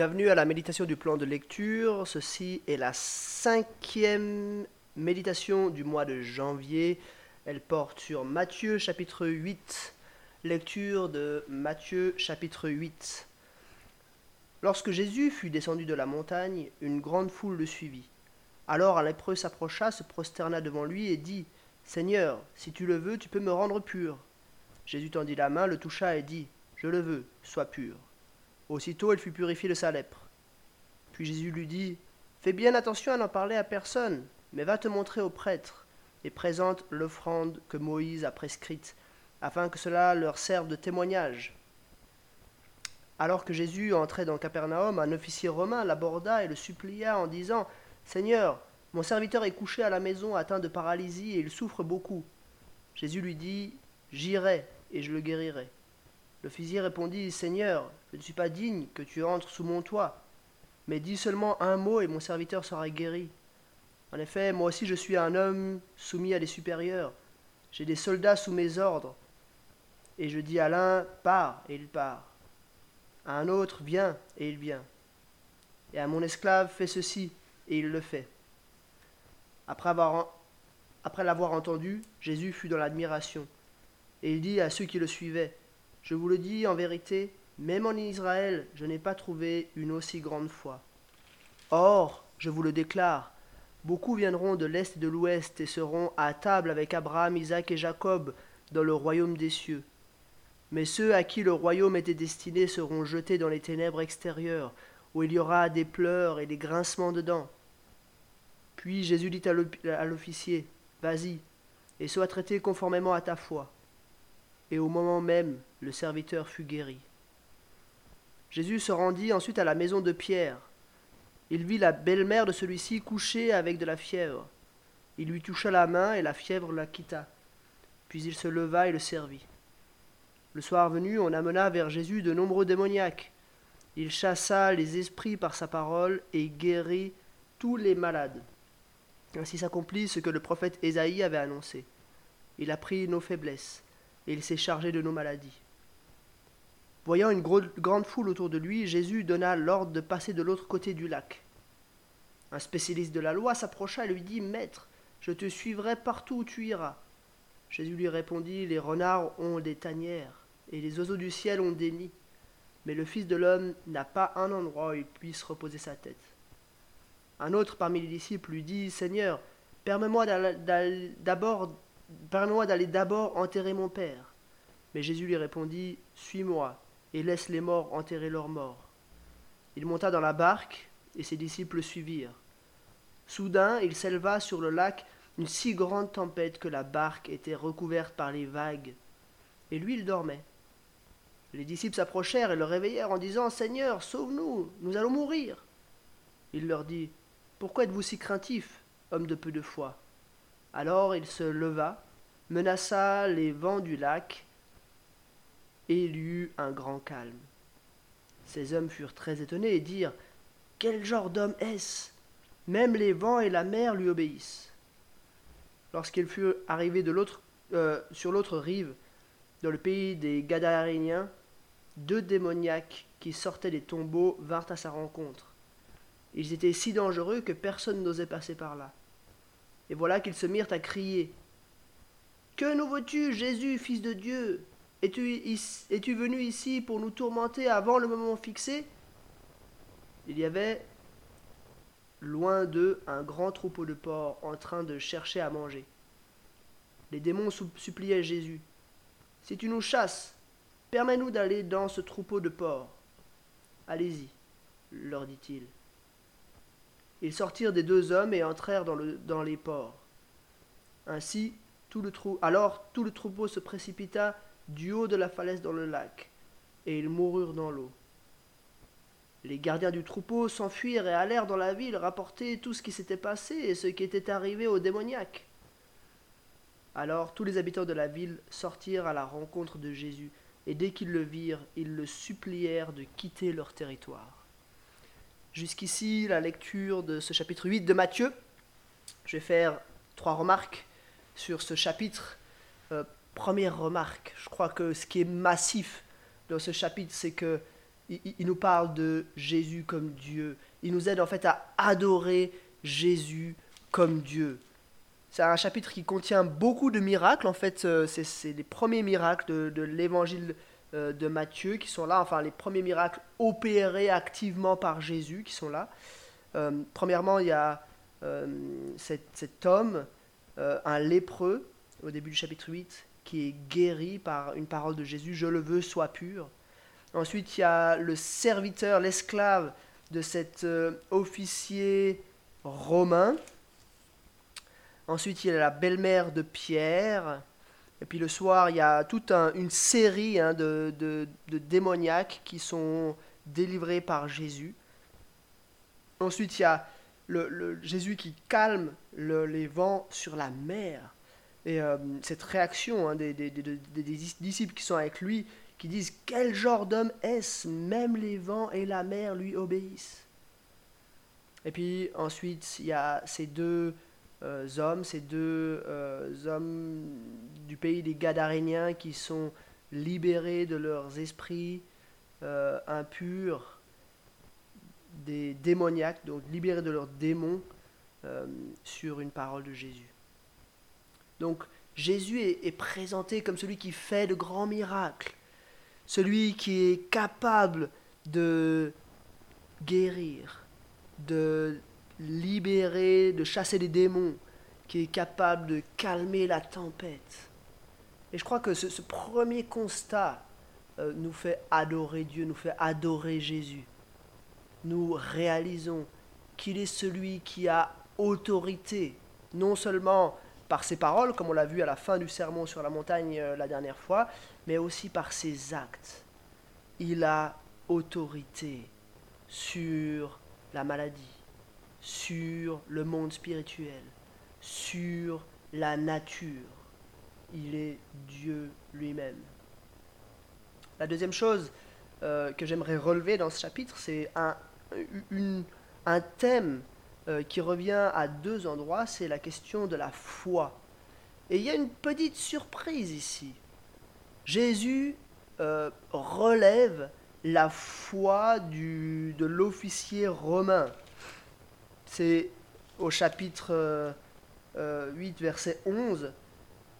Bienvenue à la méditation du plan de lecture. Ceci est la cinquième méditation du mois de janvier. Elle porte sur Matthieu chapitre 8. Lecture de Matthieu chapitre 8. Lorsque Jésus fut descendu de la montagne, une grande foule le suivit. Alors un lépreux s'approcha, se prosterna devant lui et dit Seigneur, si tu le veux, tu peux me rendre pur. Jésus tendit la main, le toucha et dit Je le veux, sois pur. Aussitôt elle fut purifiée de sa lèpre. Puis Jésus lui dit, Fais bien attention à n'en parler à personne, mais va te montrer au prêtre, et présente l'offrande que Moïse a prescrite, afin que cela leur serve de témoignage. Alors que Jésus entrait dans Capernaum, un officier romain l'aborda et le supplia en disant, Seigneur, mon serviteur est couché à la maison atteint de paralysie et il souffre beaucoup. Jésus lui dit, J'irai et je le guérirai. L'officier répondit, Seigneur, je ne suis pas digne que tu entres sous mon toit, mais dis seulement un mot et mon serviteur sera guéri. En effet, moi aussi je suis un homme soumis à des supérieurs. J'ai des soldats sous mes ordres. Et je dis à l'un, pars, et il part. À un autre, viens, et il vient. Et à mon esclave, fais ceci, et il le fait. Après après l'avoir entendu, Jésus fut dans l'admiration. Et il dit à ceux qui le suivaient, je vous le dis en vérité, même en Israël, je n'ai pas trouvé une aussi grande foi. Or, je vous le déclare, beaucoup viendront de l'Est et de l'Ouest et seront à table avec Abraham, Isaac et Jacob dans le royaume des cieux. Mais ceux à qui le royaume était destiné seront jetés dans les ténèbres extérieures, où il y aura des pleurs et des grincements de dents. Puis Jésus dit à l'officier, Vas-y, et sois traité conformément à ta foi et au moment même le serviteur fut guéri. Jésus se rendit ensuite à la maison de Pierre. Il vit la belle-mère de celui-ci couchée avec de la fièvre. Il lui toucha la main et la fièvre la quitta. Puis il se leva et le servit. Le soir venu, on amena vers Jésus de nombreux démoniaques. Il chassa les esprits par sa parole et guérit tous les malades. Ainsi s'accomplit ce que le prophète Ésaïe avait annoncé. Il a pris nos faiblesses et il s'est chargé de nos maladies. Voyant une grande foule autour de lui, Jésus donna l'ordre de passer de l'autre côté du lac. Un spécialiste de la loi s'approcha et lui dit Maître, je te suivrai partout où tu iras. Jésus lui répondit Les renards ont des tanières, et les oiseaux du ciel ont des nids, mais le Fils de l'homme n'a pas un endroit où il puisse reposer sa tête. Un autre parmi les disciples lui dit Seigneur, permets-moi d'aller d'abord enterrer mon père. Mais Jésus lui répondit, Suis-moi, et laisse les morts enterrer leurs morts. Il monta dans la barque, et ses disciples le suivirent. Soudain, il s'éleva sur le lac une si grande tempête que la barque était recouverte par les vagues. Et lui, il dormait. Les disciples s'approchèrent et le réveillèrent en disant Seigneur, sauve-nous, nous allons mourir. Il leur dit Pourquoi êtes-vous si craintifs, homme de peu de foi? Alors il se leva, menaça les vents du lac, et il y eut un grand calme. Ces hommes furent très étonnés et dirent Quel genre d'homme est-ce? Même les vents et la mer lui obéissent. Lorsqu'il fut arrivé de l'autre, euh, sur l'autre rive, dans le pays des Gadaréniens, deux démoniaques qui sortaient des tombeaux vinrent à sa rencontre. Ils étaient si dangereux que personne n'osait passer par là. Et voilà qu'ils se mirent à crier. Que nous veux-tu, Jésus, Fils de Dieu? Es-tu es venu ici pour nous tourmenter avant le moment fixé? Il y avait loin d'eux un grand troupeau de porcs en train de chercher à manger. Les démons suppliaient Jésus. Si tu nous chasses, permets-nous d'aller dans ce troupeau de porcs. Allez-y, leur dit-il. Ils sortirent des deux hommes et entrèrent dans, le, dans les ports. Ainsi, alors tout le troupeau se précipita du haut de la falaise dans le lac, et ils moururent dans l'eau. Les gardiens du troupeau s'enfuirent et allèrent dans la ville rapporter tout ce qui s'était passé et ce qui était arrivé aux démoniaques. Alors tous les habitants de la ville sortirent à la rencontre de Jésus, et dès qu'ils le virent, ils le supplièrent de quitter leur territoire. Jusqu'ici, la lecture de ce chapitre 8 de Matthieu. Je vais faire trois remarques sur ce chapitre. Première remarque, je crois que ce qui est massif dans ce chapitre, c'est que il, nous parle de Jésus comme Dieu. Il nous aide en fait à adorer Jésus comme Dieu. C'est un chapitre qui contient beaucoup de miracles. En fait, euh, c'est les premiers miracles de, l'évangile euh, de Matthieu qui sont là. Enfin, les premiers miracles opérés activement par Jésus qui sont là. Euh, premièrement, il y a cet, homme, un lépreux, au début du chapitre 8, qui est guéri par une parole de Jésus Je le veux, sois pur. Ensuite, il y a le serviteur, l'esclave de cet officier romain Ensuite, il y a la belle-mère de Pierre. Et puis le soir, il y a toute une série hein, de, démoniaques qui sont délivrés par Jésus. Ensuite, il y a le, Jésus qui calme les vents sur la mer. Et euh, cette réaction hein, des, disciples qui sont avec lui, qui disent Quel genre d'homme est-ce? Même les vents et la mer lui obéissent. Et puis ensuite, il y a ces deux euh, hommes, ces deux euh, hommes du pays des Gadaréniens qui sont libérés de leurs esprits impurs, des démoniaques, donc libérés de leurs démons sur une parole de Jésus. Donc Jésus est, présenté comme celui qui fait de grands miracles, celui qui est capable de guérir, de libérer, de chasser les démons, qui est capable de calmer la tempête. Et je crois que ce, premier constat euh, nous fait adorer Dieu, nous fait adorer Jésus. Nous réalisons qu'il est celui qui a autorité, non seulement par ses paroles, comme on l'a vu à la fin du sermon sur la montagne euh, la dernière fois, mais aussi par ses actes. Il a autorité sur la maladie, sur le monde spirituel, sur la nature. Il est Dieu lui-même. La deuxième chose euh, que j'aimerais relever dans ce chapitre, c'est un, un, thème euh, qui revient à deux endroits, c'est la question de la foi. Et il y a une petite surprise ici. Jésus euh, relève la foi de l'officier romain. C'est au chapitre 8, euh, verset 11,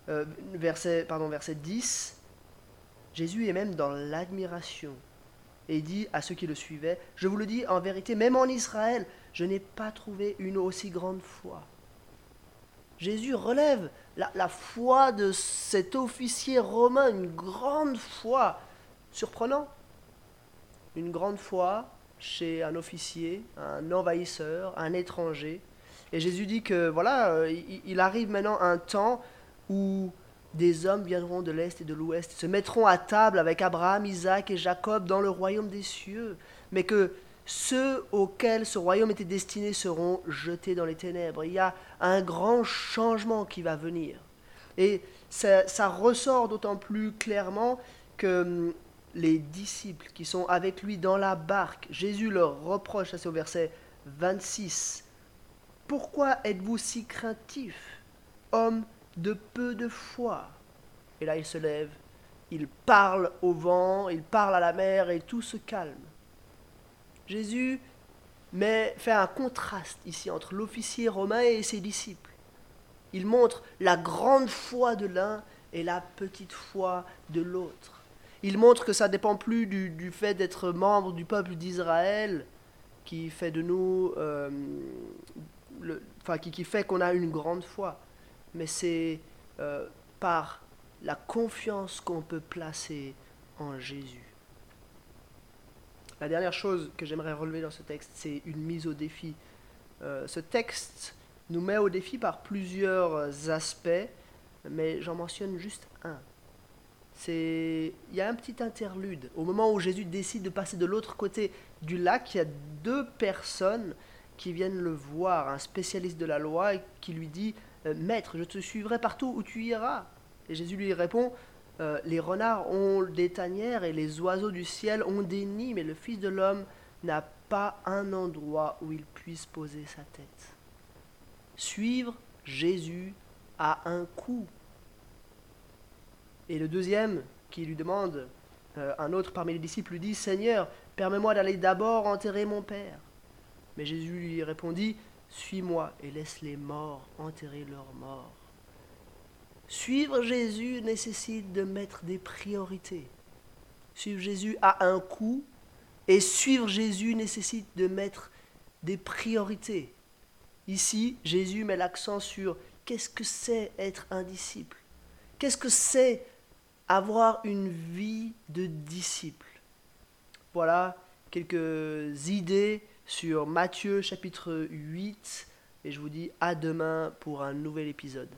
euh, verset, pardon, verset 10. Jésus est même dans l'admiration et dit à ceux qui le suivaient, je vous le dis en vérité, même en Israël, je n'ai pas trouvé une aussi grande foi. Jésus relève la, foi de cet officier romain, une grande foi. Surprenant. Une grande foi chez un officier, un envahisseur, un étranger. Et Jésus dit que voilà, euh, il arrive maintenant un temps où des hommes viendront de l'Est et de l'Ouest, se mettront à table avec Abraham, Isaac et Jacob dans le royaume des cieux, mais que ceux auxquels ce royaume était destiné seront jetés dans les ténèbres. Il y a un grand changement qui va venir. Et ça, ressort d'autant plus clairement que hum, les disciples qui sont avec lui dans la barque, Jésus leur reproche, ça c'est au verset 26, Pourquoi êtes-vous si craintifs, homme de peu de foi Et là il se lève, il parle au vent, il parle à la mer et tout se calme. Jésus fait un contraste ici entre l'officier romain et ses disciples. Il montre la grande foi de l'un et la petite foi de l'autre. Il montre que ça ne dépend plus du, fait d'être membre du peuple d'Israël qui fait de nous, euh, enfin, qui, fait qu'on a une grande foi, mais c'est euh, par la confiance qu'on peut placer en Jésus. La dernière chose que j'aimerais relever dans ce texte, c'est une mise au défi. Euh, ce texte nous met au défi par plusieurs aspects, mais j'en mentionne juste un il y a un petit interlude. Au moment où Jésus décide de passer de l'autre côté du lac, il y a deux personnes qui viennent le voir, un spécialiste de la loi qui lui dit euh, Maître, je te suivrai partout où tu iras. Et Jésus lui répond euh, Les renards ont des tanières et les oiseaux du ciel ont des nids, mais le Fils de l'homme n'a pas un endroit où il puisse poser sa tête. Suivre Jésus a un coût. Et le deuxième qui lui demande euh, un autre parmi les disciples lui dit, Seigneur, permets-moi d'aller d'abord enterrer mon Père. Mais Jésus lui répondit, Suis-moi et laisse les morts enterrer leurs morts. Suivre Jésus nécessite de mettre des priorités. Suivre Jésus a un coût et suivre Jésus nécessite de mettre des priorités. Ici, Jésus met l'accent sur qu'est-ce que c'est être un disciple Qu'est-ce que c'est avoir une vie de disciple Voilà quelques idées sur Matthieu chapitre 8 et je vous dis à demain pour un nouvel épisode.